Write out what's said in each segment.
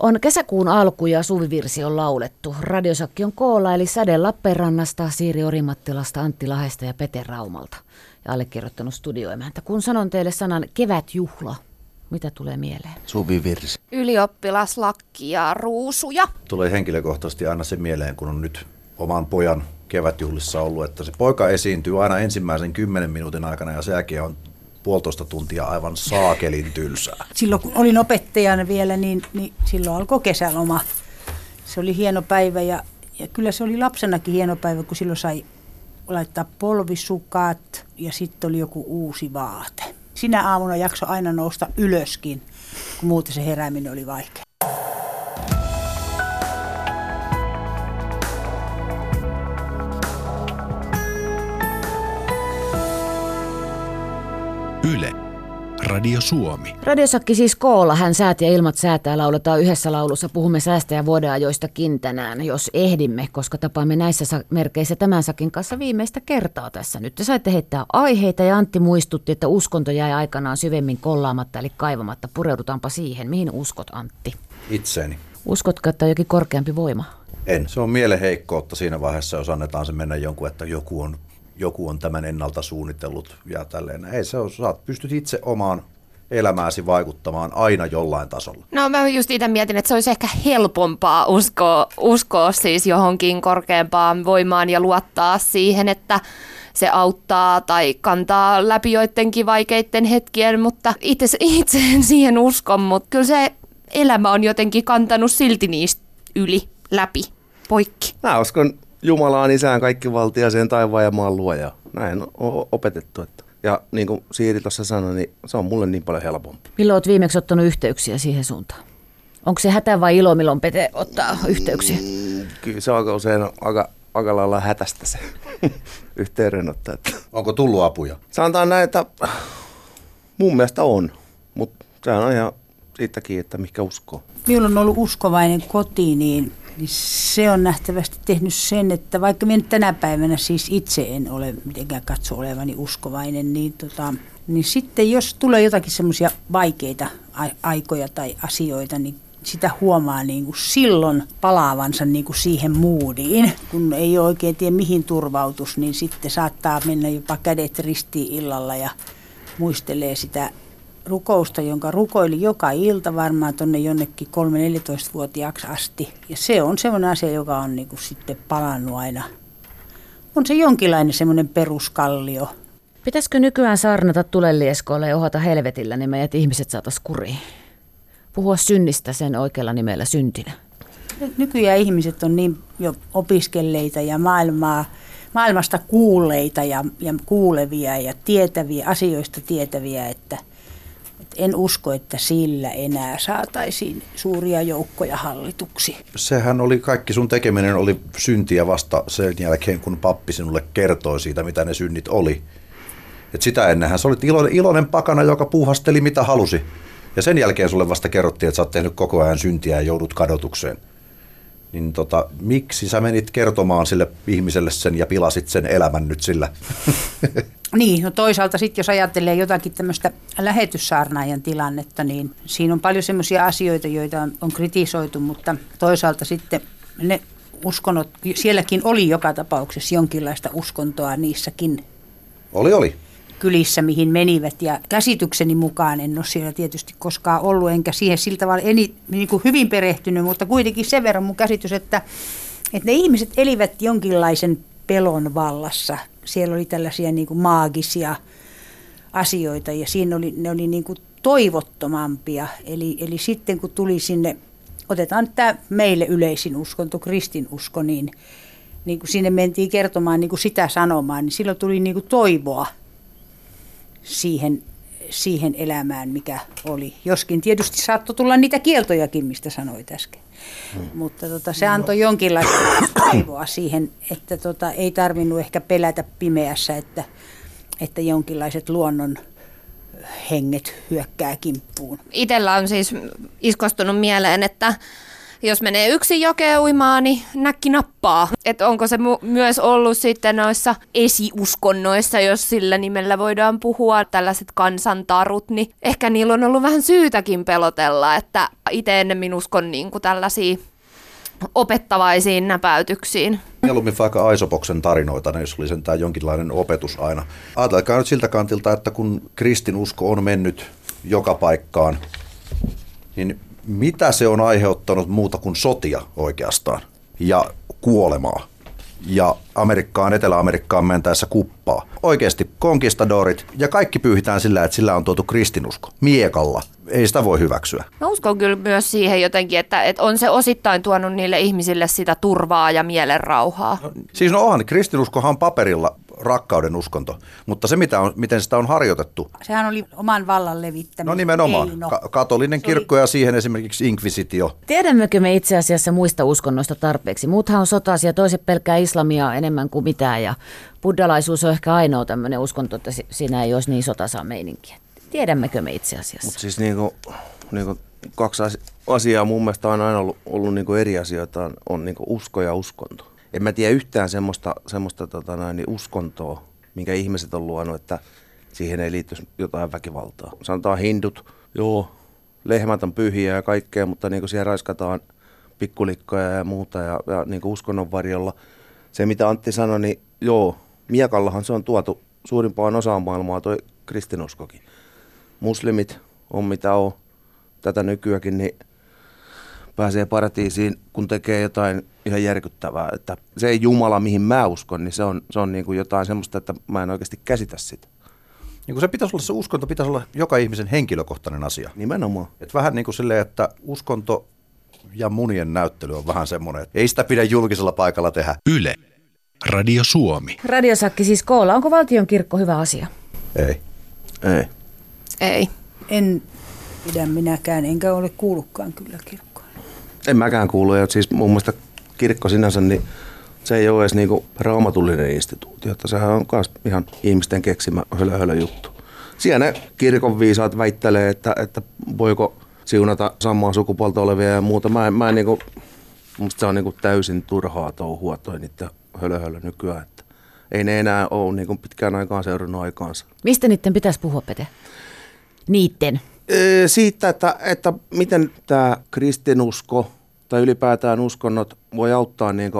On kesäkuun alku ja suvivirsi on laulettu. Radiosakki on koolla eli Säde Lappeenrannasta, Siiri Orimattilasta, Antti Lahesta ja Pete Raumalta. Ja allekirjoittanut studioimäntä. Kun sanon teille sanan kevätjuhla, mitä tulee mieleen? Suvivirsi. Ylioppilaslakki ja ruusuja. Tulee henkilökohtaisesti aina se mieleen, kun on nyt oman pojan kevätjuhlissa ollut, että se poika esiintyy aina ensimmäisen kymmenen minuutin aikana ja sen jälkeen on puolitoista tuntia aivan saakelin tylsää. Silloin kun olin opettajana vielä, niin, niin silloin alkoi kesäloma. Se oli hieno päivä ja, ja kyllä se oli lapsenakin hieno päivä, kun silloin sai laittaa polvisukat ja sitten oli joku uusi vaate. Sinä aamuna jakso aina nousta ylöskin, kun muuten se herääminen oli vaikea. Yle. Radio Suomi. Radiosakki siis koolla. Hän säät ja ilmat säätää lauletaan yhdessä laulussa. Puhumme säästä ja vuodeajoistakin tänään, jos ehdimme, koska tapaamme näissä merkeissä tämän sakin kanssa viimeistä kertaa tässä. Nyt te saitte heittää aiheita ja Antti muistutti, että uskonto jäi aikanaan syvemmin kollaamatta eli kaivamatta. Pureudutaanpa siihen. Mihin uskot Antti? Itseeni. Uskotko, että on jokin korkeampi voima? En. Se on mieleheikkoutta siinä vaiheessa, jos annetaan se mennä jonkun, että joku on joku on tämän ennalta suunnitellut ja tälleen. Ei se on, sä pystyt itse omaan elämääsi vaikuttamaan aina jollain tasolla. No mä just itse mietin, että se olisi ehkä helpompaa uskoa, uskoa siis johonkin korkeampaan voimaan ja luottaa siihen, että se auttaa tai kantaa läpi joidenkin vaikeiden hetkien, mutta itse, itse en siihen uskon, mutta kyllä se elämä on jotenkin kantanut silti niistä yli, läpi, poikki. Mä uskon Jumalaan isään kaikki valtiaseen taivaan ja maan luoja. Näin on opetettu. Että. Ja niin kuin Siiri tuossa sanoi, niin se on mulle niin paljon helpompi. Milloin olet viimeksi ottanut yhteyksiä siihen suuntaan? Onko se hätä vai ilo, milloin Pete ottaa yhteyksiä? Mm, kyllä se aika usein aika, aika lailla hätästä se yhteydenotto. Että. Onko tullut apuja? Sanotaan näin, että mun mielestä on, mutta se on ihan siitäkin, että mikä uskoo. Minulla on ollut uskovainen koti, niin niin se on nähtävästi tehnyt sen, että vaikka minä tänä päivänä siis itse en ole mitenkään katso olevani uskovainen, niin, tota, niin sitten jos tulee jotakin semmoisia vaikeita aikoja tai asioita, niin sitä huomaa niin kuin silloin palaavansa niin kuin siihen moodiin, kun ei oikein tiedä mihin turvautus, niin sitten saattaa mennä jopa kädet ristiin illalla ja muistelee sitä rukousta, jonka rukoili joka ilta varmaan tuonne jonnekin 3-14-vuotiaaksi asti. Ja se on semmoinen asia, joka on niin kuin sitten palannut aina. On se jonkinlainen semmoinen peruskallio. Pitäisikö nykyään saarnata tulelieskoille ja ohata helvetillä, niin meidät ihmiset saataisiin kuriin? Puhua synnistä sen oikealla nimellä syntinä. Nykyään ihmiset on niin jo opiskelleita ja maailmaa, maailmasta kuulleita ja, ja kuulevia ja tietäviä, asioista tietäviä, että – en usko, että sillä enää saataisiin suuria joukkoja hallituksi. Sehän oli kaikki sun tekeminen oli syntiä vasta sen jälkeen, kun pappi sinulle kertoi siitä, mitä ne synnit oli. Et sitä ennenhän sä olit iloinen, iloinen pakana, joka puuhasteli mitä halusi. Ja sen jälkeen sulle vasta kerrottiin, että sä oot tehnyt koko ajan syntiä ja joudut kadotukseen. Niin tota, miksi sä menit kertomaan sille ihmiselle sen ja pilasit sen elämän nyt sillä? Niin, no toisaalta sitten jos ajattelee jotakin tämmöistä lähetyssaarnaajan tilannetta, niin siinä on paljon semmoisia asioita, joita on, on kritisoitu, mutta toisaalta sitten ne uskonnot, sielläkin oli joka tapauksessa jonkinlaista uskontoa niissäkin. Oli, oli. Kylissä, mihin menivät. Ja käsitykseni mukaan en ole siellä tietysti koskaan ollut, enkä siihen sillä tavalla eni, niin kuin hyvin perehtynyt, mutta kuitenkin sen verran mun käsitys, että, että ne ihmiset elivät jonkinlaisen pelon vallassa. Siellä oli tällaisia niin kuin maagisia asioita ja siinä oli, ne oli niin kuin toivottomampia. Eli, eli sitten kun tuli sinne, otetaan tämä meille yleisin uskonto, kristinusko, niin, niin kuin sinne mentiin kertomaan niin kuin sitä sanomaan, niin silloin tuli niin kuin toivoa siihen, siihen elämään, mikä oli. Joskin tietysti saattoi tulla niitä kieltojakin, mistä sanoit äsken. Hmm. Mutta tota, se antoi jonkinlaista toivoa siihen, että tota, ei tarvinnut ehkä pelätä pimeässä, että, että jonkinlaiset luonnon henget hyökkää kimppuun. Itellä on siis iskostunut mieleen, että jos menee yksin jokeen uimaan, niin näkki nappaa. Et onko se mu- myös ollut sitten noissa esiuskonnoissa, jos sillä nimellä voidaan puhua, tällaiset kansantarut, niin ehkä niillä on ollut vähän syytäkin pelotella, että itse ennemmin uskon niin kuin tällaisiin opettavaisiin näpäytyksiin. Mieluummin vaikka Aisopoksen tarinoita, jos oli sentään jonkinlainen opetus aina. Ajatelkaa nyt siltä kantilta, että kun kristinusko on mennyt joka paikkaan, niin mitä se on aiheuttanut muuta kuin sotia oikeastaan ja kuolemaa ja Amerikkaan, Etelä-Amerikkaan mentäessä kuppaa. Oikeasti konkistadorit ja kaikki pyyhitään sillä, että sillä on tuotu kristinusko miekalla. Ei sitä voi hyväksyä. Mä uskon kyllä myös siihen jotenkin, että, että on se osittain tuonut niille ihmisille sitä turvaa ja mielenrauhaa. Siis no onhan, kristinuskohan on paperilla rakkauden uskonto, mutta se mitä on, miten sitä on harjoitettu. Sehän oli oman vallan levittäminen. No nimenomaan. keino. Ka- katolinen kirkko ja siihen esimerkiksi inkvisitio. Tiedämmekö me itse asiassa muista uskonnoista tarpeeksi? Muuthan on sotaisia, toiset pelkää islamia enemmän kuin mitään ja buddhalaisuus on ehkä ainoa tämmöinen uskonto, että si- siinä ei olisi niin sotasaa meininkiä. Tiedämmekö me itse asiassa? Mutta siis niinku, niinku kaksi asi- asiaa mun mielestä on aina ollut, ollut niinku eri asioita, on, on niinku usko ja uskonto. En mä tiedä yhtään semmoista, semmoista tota näin, niin uskontoa, minkä ihmiset on luonut, että siihen ei liittyisi jotain väkivaltaa. Sanotaan hindut, joo, lehmät on pyhiä ja kaikkea, mutta niinku siellä raiskataan pikkulikkoja ja muuta ja, ja niinku uskonnon varjolla. Se mitä Antti sanoi, niin joo, miekallahan se on tuotu suurimpaan osaan maailmaa toi kristinuskokin muslimit on mitä on tätä nykyäkin, niin pääsee paratiisiin, kun tekee jotain ihan järkyttävää. Että se Jumala, mihin mä uskon, niin se on, se on niin kuin jotain semmoista, että mä en oikeasti käsitä sitä. Niin kun se pitäisi olla se uskonto, pitäisi olla joka ihmisen henkilökohtainen asia. Nimenomaan. Et vähän niin kuin silleen, että uskonto ja munien näyttely on vähän semmoinen, että ei sitä pidä julkisella paikalla tehdä. Yle. Radio Suomi. Radiosakki siis koolla. Onko valtion kirkko hyvä asia? Ei. Ei. Ei. En pidä minäkään, enkä ole kuullutkaan kyllä kirkkoon. En mäkään kuulu. Ja siis mun mielestä kirkko sinänsä, niin se ei ole edes niinku raamatullinen instituutio. Että sehän on myös ihan ihmisten keksimä hölö juttu. Siellä ne kirkon viisaat väittelee, että, että voiko siunata samaa sukupuolta olevia ja muuta. Mä en, mä en niinku, musta se on niinku täysin turhaa touhua toi niiden hölö, hölö nykyään. Että ei ne enää ole niinku pitkään aikaan seurannut aikaansa. Mistä niiden pitäisi puhua, Pete? Niitten. Siitä, että, että miten tämä kristinusko tai ylipäätään uskonnot voi auttaa niin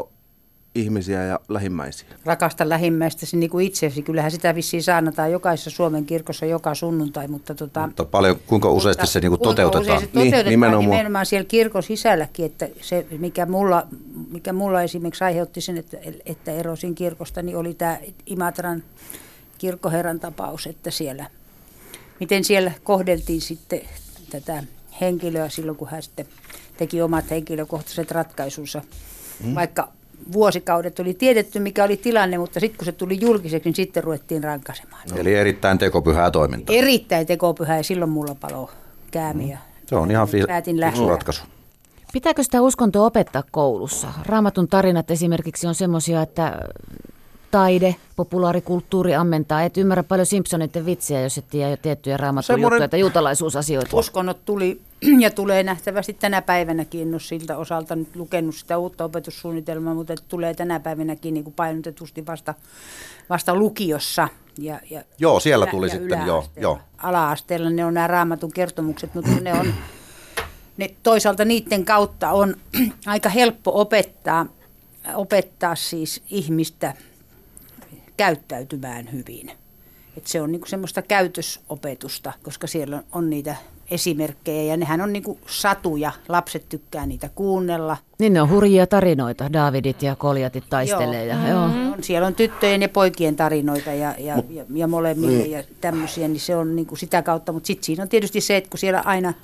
ihmisiä ja lähimmäisiä. Rakasta lähimmäistäsi niin kuin itseäsi. Kyllähän sitä vissiin saarnataan jokaisessa Suomen kirkossa joka sunnuntai, mutta tota, Mutta paljon, kuinka useasti se niin kuin toteutetaan. usein se Niin, toteutetaan nimenomaan. nimenomaan. siellä kirkon sisälläkin, että se mikä mulla, mikä mulla esimerkiksi aiheutti sen, että, että erosin kirkosta, niin oli tämä Imatran kirkkoherran tapaus, että siellä, miten siellä kohdeltiin sitten tätä henkilöä silloin, kun hän sitten teki omat henkilökohtaiset ratkaisunsa, mm. vaikka vuosikaudet oli tiedetty, mikä oli tilanne, mutta sitten kun se tuli julkiseksi, niin sitten ruvettiin rankasemaan. Eli erittäin tekopyhää toimintaa. Erittäin tekopyhä ja silloin mulla palo käämiä. Se on ihan fi- ratkaisu. Pitääkö sitä uskontoa opettaa koulussa? Raamatun tarinat esimerkiksi on semmoisia, että taide, populaarikulttuuri ammentaa. Et ymmärrä paljon Simpsoneiden vitsiä, jos et tiedä jo tiettyjä raamatun Semmoinen- juttuja tai juutalaisuusasioita. Uskonnot tuli ja tulee nähtävästi tänä päivänäkin, en ole siltä osalta nyt lukenut sitä uutta opetussuunnitelmaa, mutta että tulee tänä päivänäkin niin kuin painotetusti vasta, vasta lukiossa. Ja, ja Joo, siellä ylä- tuli ja sitten, joo, joo. Ala-asteella ne on nämä raamatun kertomukset, mutta ne on, ne, toisaalta niiden kautta on aika helppo opettaa, opettaa siis ihmistä käyttäytymään hyvin. Et se on niinku semmoista käytösopetusta, koska siellä on, on niitä esimerkkejä ja nehän on niinku satuja. Lapset tykkää niitä kuunnella. Niin ne on hurjia tarinoita. Davidit ja Koljatit taistelee. Ja, joo. On, siellä on tyttöjen ja poikien tarinoita ja, ja, ja, ja molemmille ja tämmöisiä, niin se on niinku sitä kautta. Mutta sitten siinä on tietysti se, että kun siellä aina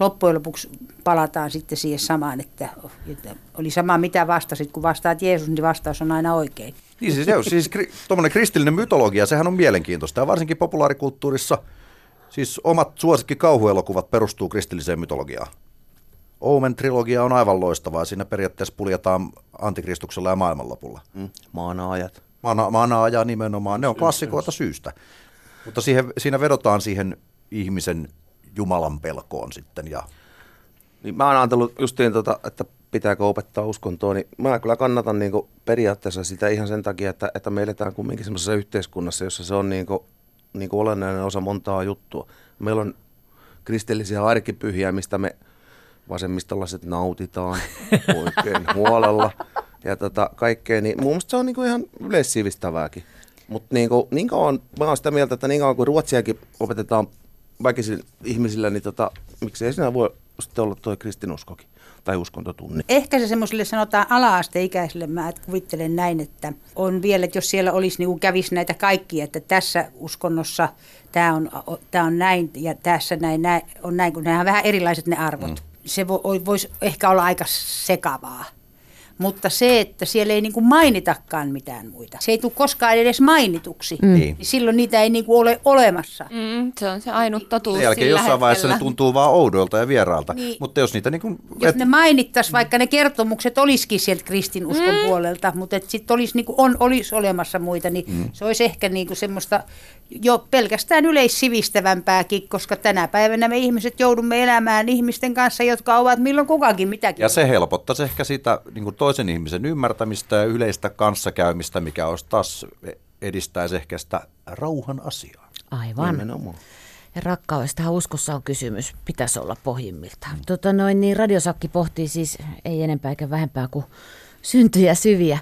loppujen lopuksi palataan sitten siihen samaan, että, että oli sama mitä vastasit, kun vastaat Jeesus, niin vastaus on aina oikein. Niin siis, se on, siis kri, tuommoinen kristillinen mytologia, sehän on mielenkiintoista. Ja varsinkin populaarikulttuurissa, siis omat suosikki kauhuelokuvat perustuu kristilliseen mytologiaan. Omen-trilogia on aivan loistavaa. Siinä periaatteessa puljetaan antikristuksella ja maailmanlopulla. Mm. Maanaajat. Mana, manaaja nimenomaan, ne on klassikoita syystä. Mutta siihen, siinä vedotaan siihen ihmisen Jumalan pelkoon sitten. Ja Niin mä oon ajatellut justiin, tota, että pitääkö opettaa uskontoa, niin mä kyllä kannatan niin kuin periaatteessa sitä ihan sen takia, että, että me eletään kumminkin semmoisessa yhteiskunnassa, jossa se on niin kuin, niin kuin olennainen osa montaa juttua. Meillä on kristillisiä arkipyhiä, mistä me vasemmistolaiset nautitaan oikein huolella ja tota, kaikkea, niin mun mielestä se on niin kuin ihan yleissivistävääkin. Mutta niin, kuin, niin kauan, mä oon sitä mieltä, että niin kauan kuin ruotsiakin opetetaan väkisin ihmisillä, niin tota, miksei siinä voi sitten olla tuo kristinuskokin tai uskontotunni. Ehkä se semmoiselle sanotaan ala-asteikäisille, mä kuvittelen näin, että on vielä, että jos siellä olisi niin kävisi näitä kaikkia, että tässä uskonnossa tämä on, tämä on näin ja tässä näin, näin on näin, kun nämä on vähän erilaiset ne arvot. Mm. Se vo, voisi ehkä olla aika sekavaa. Mutta se, että siellä ei niin kuin mainitakaan mitään muita, se ei tule koskaan edes mainituksi, mm. niin silloin niitä ei niin kuin ole olemassa. Mm, se on se ainut totuus Sen jälkeen jossain hetkellä. vaiheessa ne tuntuu vaan oudolta ja vieraalta. Niin. Mutta jos niitä niin kuin, Jos et... ne mainittaisiin, vaikka ne kertomukset olisikin sieltä kristinuskon mm. puolelta, mutta sitten olisi, niin kuin on, olisi olemassa muita, niin mm. se olisi ehkä niin kuin semmoista jo pelkästään yleissivistävämpääkin, koska tänä päivänä me ihmiset joudumme elämään ihmisten kanssa, jotka ovat milloin kukakin mitäkin. Ja se helpottaisi ehkä sitä niin kuin toisen ihmisen ymmärtämistä ja yleistä kanssakäymistä, mikä olisi taas edistäisi ehkä sitä rauhan asiaa. Aivan. Nimenomaan. Ja rakkaudestahan uskossa on kysymys, pitäisi olla pohjimmiltaan. Mm. Tota noin, niin radiosakki pohtii siis ei enempää eikä vähempää kuin syntyjä syviä.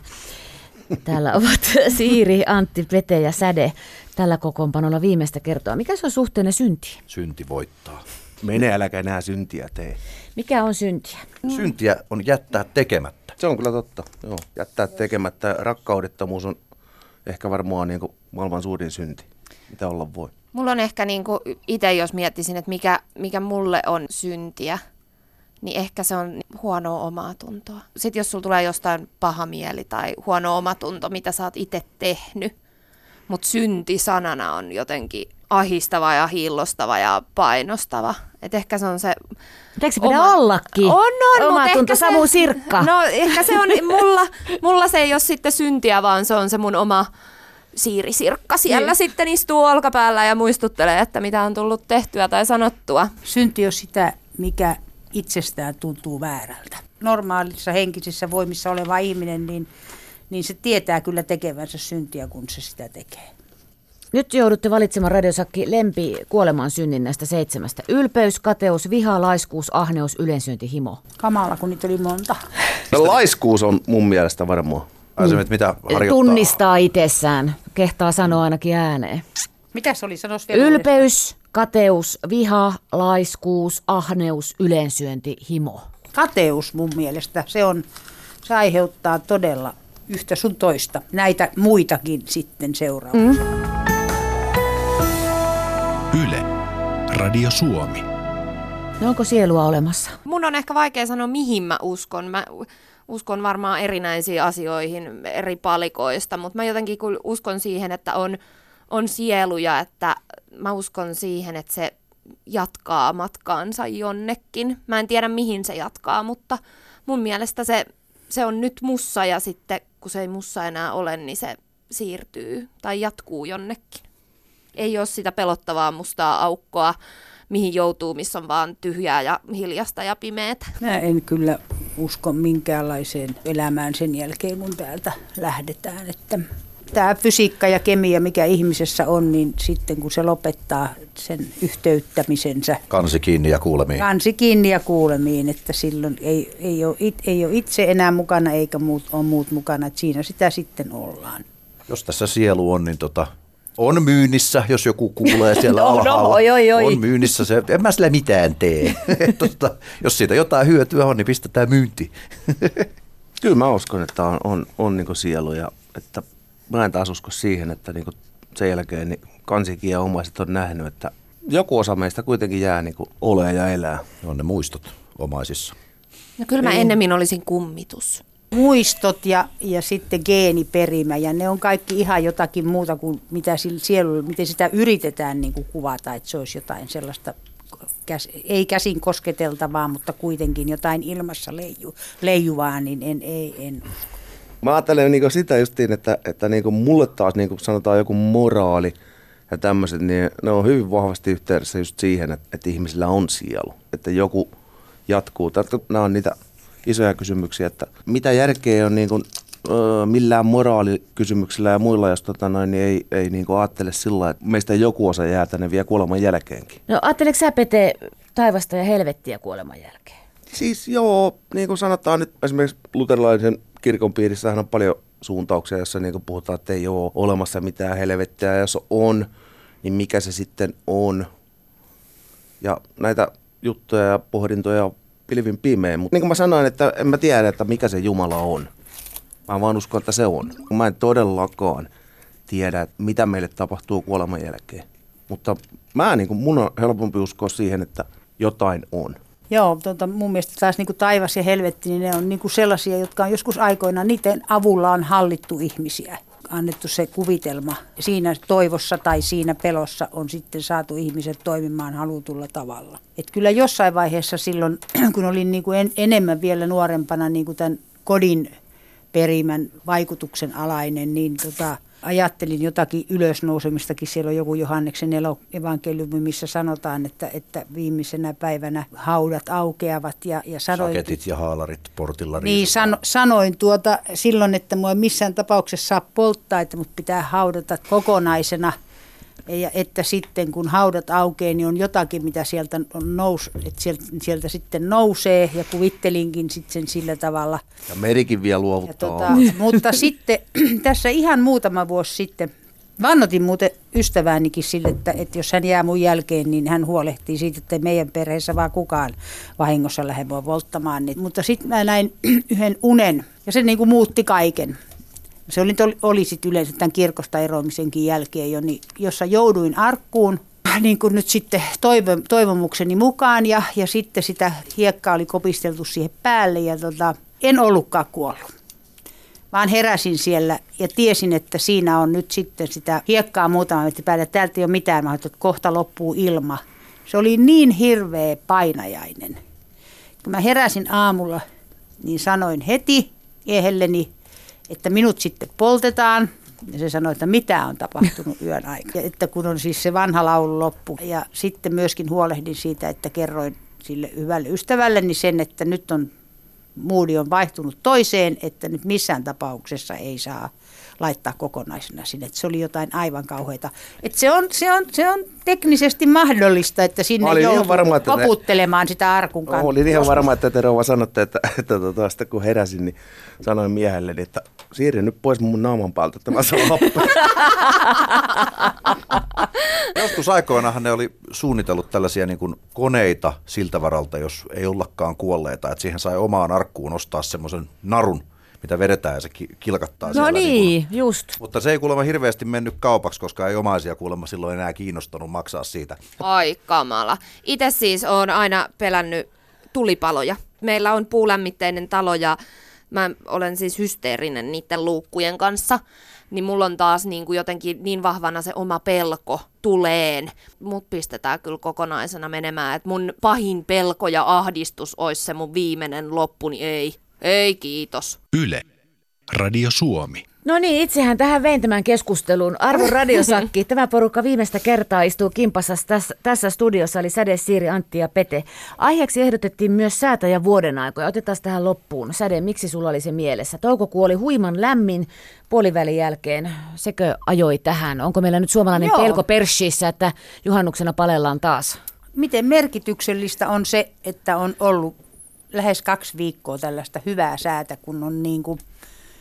Täällä ovat Siiri, Antti, Pete ja Säde tällä kokoonpanolla viimeistä kertoa. Mikä se on suhteenne syntiin? Synti voittaa. Mene äläkä enää syntiä tee. Mikä on syntiä? Syntiä on jättää tekemättä. Se on kyllä totta. Joo. Jättää tekemättä. Rakkaudettomuus on ehkä varmaan niin kuin maailman suurin synti, mitä olla voi. Mulla on ehkä niin itse, jos miettisin, että mikä, mikä mulle on syntiä, niin ehkä se on huonoa omaa tuntoa. Sitten jos sulla tulee jostain paha mieli tai huono omatunto, mitä sä oot itse tehnyt, mutta synti sanana on jotenkin ahistava ja hillostava ja painostava. Et ehkä se on se... Eikö se pidä oma... ollakin? On, on. Oma tunto, se, Samu Sirkka. No ehkä se on, mulla, mulla se ei ole sitten syntiä, vaan se on se mun oma siirisirkka siellä niin. sitten istuu olkapäällä ja muistuttelee, että mitä on tullut tehtyä tai sanottua. Synti on sitä, mikä itsestään tuntuu väärältä. Normaalissa henkisissä voimissa oleva ihminen, niin, niin se tietää kyllä tekevänsä syntiä, kun se sitä tekee. Nyt joudutte valitsemaan radiosakki lempi kuolemaan synnin näistä seitsemästä. Ylpeys, kateus, viha, laiskuus, ahneus, yleensyönti, himo. Kamala, kun niitä oli monta. Laiskuus on mun mielestä varmaan. Mm. mitä harjoittaa? Tunnistaa itsessään, kehtaa sanoa ainakin ääneen. Mitä se oli? Sanois vielä Ylpeys, kateus, viha, laiskuus, ahneus, yleensyönti, himo. Kateus mun mielestä, se, on, se aiheuttaa todella yhtä sun toista. Näitä muitakin sitten seurauksia. Mm. Radio Suomi. No onko sielua olemassa? Mun on ehkä vaikea sanoa, mihin mä uskon. Mä uskon varmaan erinäisiin asioihin eri palikoista, mutta mä jotenkin uskon siihen, että on, on sieluja, että mä uskon siihen, että se jatkaa matkaansa jonnekin. Mä en tiedä, mihin se jatkaa, mutta mun mielestä se, se on nyt mussa ja sitten kun se ei mussa enää ole, niin se siirtyy tai jatkuu jonnekin ei ole sitä pelottavaa mustaa aukkoa, mihin joutuu, missä on vaan tyhjää ja hiljasta ja pimeät. Mä en kyllä usko minkäänlaiseen elämään sen jälkeen, kun täältä lähdetään. Että tämä fysiikka ja kemia, mikä ihmisessä on, niin sitten kun se lopettaa sen yhteyttämisensä. Kansi kiinni ja kuulemiin. Kansi kiinni ja kuulemiin, että silloin ei, ei, ole, ei ole itse enää mukana eikä muut, ole muut mukana, että siinä sitä sitten ollaan. Jos tässä sielu on, niin tota, on myynnissä, jos joku kuulee siellä no, no alhaalla. No, oi, oi, oi. On myynnissä, se, en mä sillä mitään tee. Tosta, jos siitä jotain hyötyä on, niin pistetään myynti. Kyllä mä uskon, että on, on, on niin sielu ja että mä en taas usko siihen, että niin sen jälkeen niin kansikin ja omaiset on nähnyt, että joku osa meistä kuitenkin jää niin ole ja elää. On ne muistot omaisissa. No kyllä mä ennemmin olisin kummitus muistot ja, ja sitten geeniperimä ja ne on kaikki ihan jotakin muuta kuin mitä siellä, miten sitä yritetään niin kuin kuvata, että se olisi jotain sellaista käs, ei käsin kosketeltavaa, mutta kuitenkin jotain ilmassa leiju, leijuvaa, niin en, ei, en Mä ajattelen niin sitä justiin, että, että niin mulle taas niin sanotaan joku moraali ja tämmöiset, niin ne on hyvin vahvasti yhteydessä just siihen, että, että ihmisillä on sielu. Että joku jatkuu. Nämä on niitä isoja kysymyksiä, että mitä järkeä on niin kuin, millään moraalikysymyksillä ja muilla, jos tota noin, niin ei, ei niin kuin ajattele sillä että meistä joku osa jää tänne vielä kuoleman jälkeenkin. No ajatteleeko sä Pete taivasta ja helvettiä kuoleman jälkeen? Siis joo, niin kuin sanotaan nyt esimerkiksi luterilaisen kirkon piirissähän on paljon suuntauksia, jossa niin kuin puhutaan, että ei ole olemassa mitään helvettiä, ja jos on, niin mikä se sitten on. Ja näitä juttuja ja pohdintoja pilvin pimein, mutta niin kuin mä sanoin, että en mä tiedä, että mikä se Jumala on. Mä vaan uskon, että se on. Mä en todellakaan tiedä, mitä meille tapahtuu kuoleman jälkeen. Mutta mä niin kuin, mun on helpompi uskoa siihen, että jotain on. Joo, tota, mun mielestä taas niin kuin taivas ja helvetti, niin ne on niin kuin sellaisia, jotka on joskus aikoinaan, niiden avulla on hallittu ihmisiä. Annettu se kuvitelma. Siinä toivossa tai siinä pelossa on sitten saatu ihmiset toimimaan halutulla tavalla. Et kyllä jossain vaiheessa silloin, kun olin niin kuin en, enemmän vielä nuorempana niin kuin tämän kodin perimän vaikutuksen alainen, niin tota, ajattelin jotakin ylösnousemistakin. Siellä on joku Johanneksen evankeliumi, missä sanotaan, että, että viimeisenä päivänä haudat aukeavat. Ja, ja sanoin, Saketit ja haalarit portilla niin, sano, sanoin tuota silloin, että mua ei missään tapauksessa saa polttaa, että mut pitää haudata kokonaisena. Ja että sitten kun haudat aukeaa, niin on jotakin, mitä sieltä, on nous, että sieltä, sieltä sitten nousee. Ja kuvittelinkin sitten sen sillä tavalla. Ja merikin vielä Ja luovuttaa. tota, mutta sitten tässä ihan muutama vuosi sitten vannotin muuten ystäväänikin sille, että, että jos hän jää mun jälkeen, niin hän huolehtii siitä, että ei meidän perheessä vaan kukaan vahingossa lähde mua volttamaan. Niin, mutta sitten mä näin yhden unen ja se niin kuin muutti kaiken. Se oli, oli sitten yleensä tämän kirkosta eroamisenkin jälkeen jo, niin, jossa jouduin arkkuun niin kuin nyt sitten toivo, toivomukseni mukaan ja, ja sitten sitä hiekkaa oli kopisteltu siihen päälle ja tota, en ollutkaan kuollut vaan heräsin siellä ja tiesin, että siinä on nyt sitten sitä hiekkaa muutama metri päällä. Täältä ei ole mitään, mä että kohta loppuu ilma. Se oli niin hirveä painajainen. Kun mä heräsin aamulla, niin sanoin heti miehelleni, että minut sitten poltetaan. Ja se sanoi, että mitä on tapahtunut yön aikana. Että kun on siis se vanha laulu loppu. Ja sitten myöskin huolehdin siitä, että kerroin sille hyvälle ystävälleni sen, että nyt on moodi on vaihtunut toiseen, että nyt missään tapauksessa ei saa laittaa kokonaisena sinne. Että se oli jotain aivan kauheita. Että se, on, se, on, se on teknisesti mahdollista, että sinne joutuu varma, että te- koputtelemaan sitä arkun kanssa. Olin ihan varma, että te rouva sanotte, että, että tota, sitten kun heräsin, niin sanoin miehelle, että siirry nyt pois mun naaman päältä, että mä saan happea. Joskus aikoinahan ne oli suunnitellut tällaisia niin kuin koneita siltä varalta, jos ei ollakaan kuolleita. Että siihen sai omaan arkkuun ostaa semmoisen narun, mitä vedetään ja se ki- kilkattaa No siellä niin, kuin- just. Mutta se ei kuulemma hirveästi mennyt kaupaksi, koska ei omaisia kuulemma silloin enää kiinnostanut maksaa siitä. Ai kamala. Itse siis on aina pelännyt tulipaloja. Meillä on puulämmitteinen talo ja mä olen siis hysteerinen niiden luukkujen kanssa. Niin mulla on taas niin kuin jotenkin niin vahvana se oma pelko tuleen. Mut pistetään kyllä kokonaisena menemään. Että mun pahin pelko ja ahdistus olisi se mun viimeinen loppu, niin ei. Ei kiitos. Yle. Radio Suomi. No niin, itsehän tähän vein tämän keskustelun. Arvon radiosakki, tämä porukka viimeistä kertaa istuu kimpassa tässä, tässä studiossa, eli Säde, Siiri, Antti ja Pete. Aiheeksi ehdotettiin myös säätä ja vuoden aikoja. Otetaan tähän loppuun. Säde, miksi sulla oli se mielessä? Toukokuu oli huiman lämmin puolivälin jälkeen. Sekö ajoi tähän? Onko meillä nyt suomalainen Joo. pelko pershissä, että juhannuksena palellaan taas? Miten merkityksellistä on se, että on ollut lähes kaksi viikkoa tällaista hyvää säätä, kun on niin kuin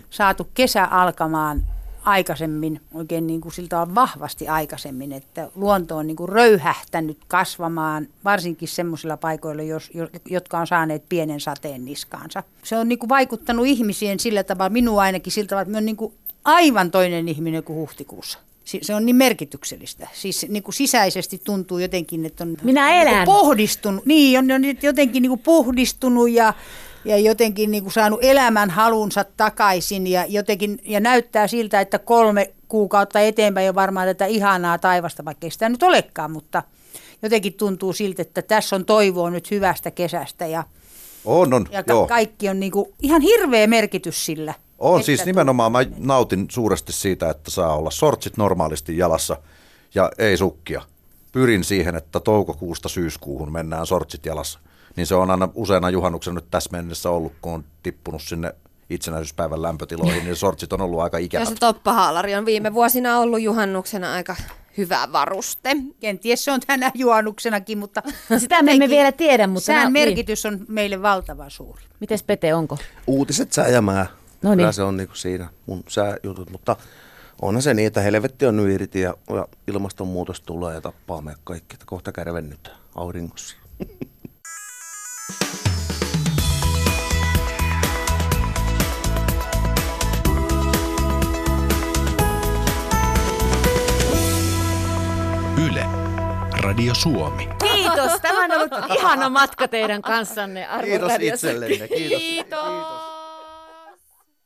saatu kesä alkamaan aikaisemmin, oikein niin kuin siltä on vahvasti aikaisemmin, että luonto on niin kuin röyhähtänyt kasvamaan, varsinkin semmoisilla paikoilla, jos, jo- jotka on saaneet pienen sateen niskaansa. Se on niin kuin vaikuttanut ihmisien sillä tavalla, minua ainakin sillä tavalla, että minä olen niin kuin aivan toinen ihminen kuin huhtikuussa. Se on niin merkityksellistä. Siis niin kuin sisäisesti tuntuu jotenkin, että on Minä niin kuin elän. pohdistunut. Niin, on, on jotenkin niin kuin puhdistunut ja, ja jotenkin niin kuin saanut elämän halunsa takaisin ja, jotenkin, ja näyttää siltä, että kolme kuukautta eteenpäin on varmaan tätä ihanaa taivasta, vaikka ei sitä nyt olekaan, mutta jotenkin tuntuu siltä, että tässä on toivoa nyt hyvästä kesästä ja, On, on, ja ka- joo. kaikki on niin kuin, ihan hirveä merkitys sillä. On siis nimenomaan, mä nautin suuresti siitä, että saa olla sortsit normaalisti jalassa ja ei sukkia. Pyrin siihen, että toukokuusta syyskuuhun mennään sortsit jalassa. Niin se on aina useana juhannuksen nyt tässä mennessä ollut, kun on tippunut sinne itsenäisyyspäivän lämpötiloihin, niin sortsit on ollut aika Ja ikävät. se toppahaalari on viime vuosina ollut juhannuksena aika hyvä varuste. Kenties se on tänä juhannuksenakin, mutta Sitä me emme vielä tiedä, mutta... sään merkitys on meille valtavan suuri. Mites Pete, onko? Uutiset sää ja mä. No niin. Se on niinku siinä mun sääjutut, mutta onhan se niin, että helvetti on nyt irti ja, ja ilmastonmuutos tulee ja tappaa meidät kaikki. Että kohta kärvennytään auringossa. Radio Suomi. Kiitos, tämä on ollut ihana matka teidän kanssanne. Arvon Kiitos radiossa. itsellenne. Kiitos. Kiitos.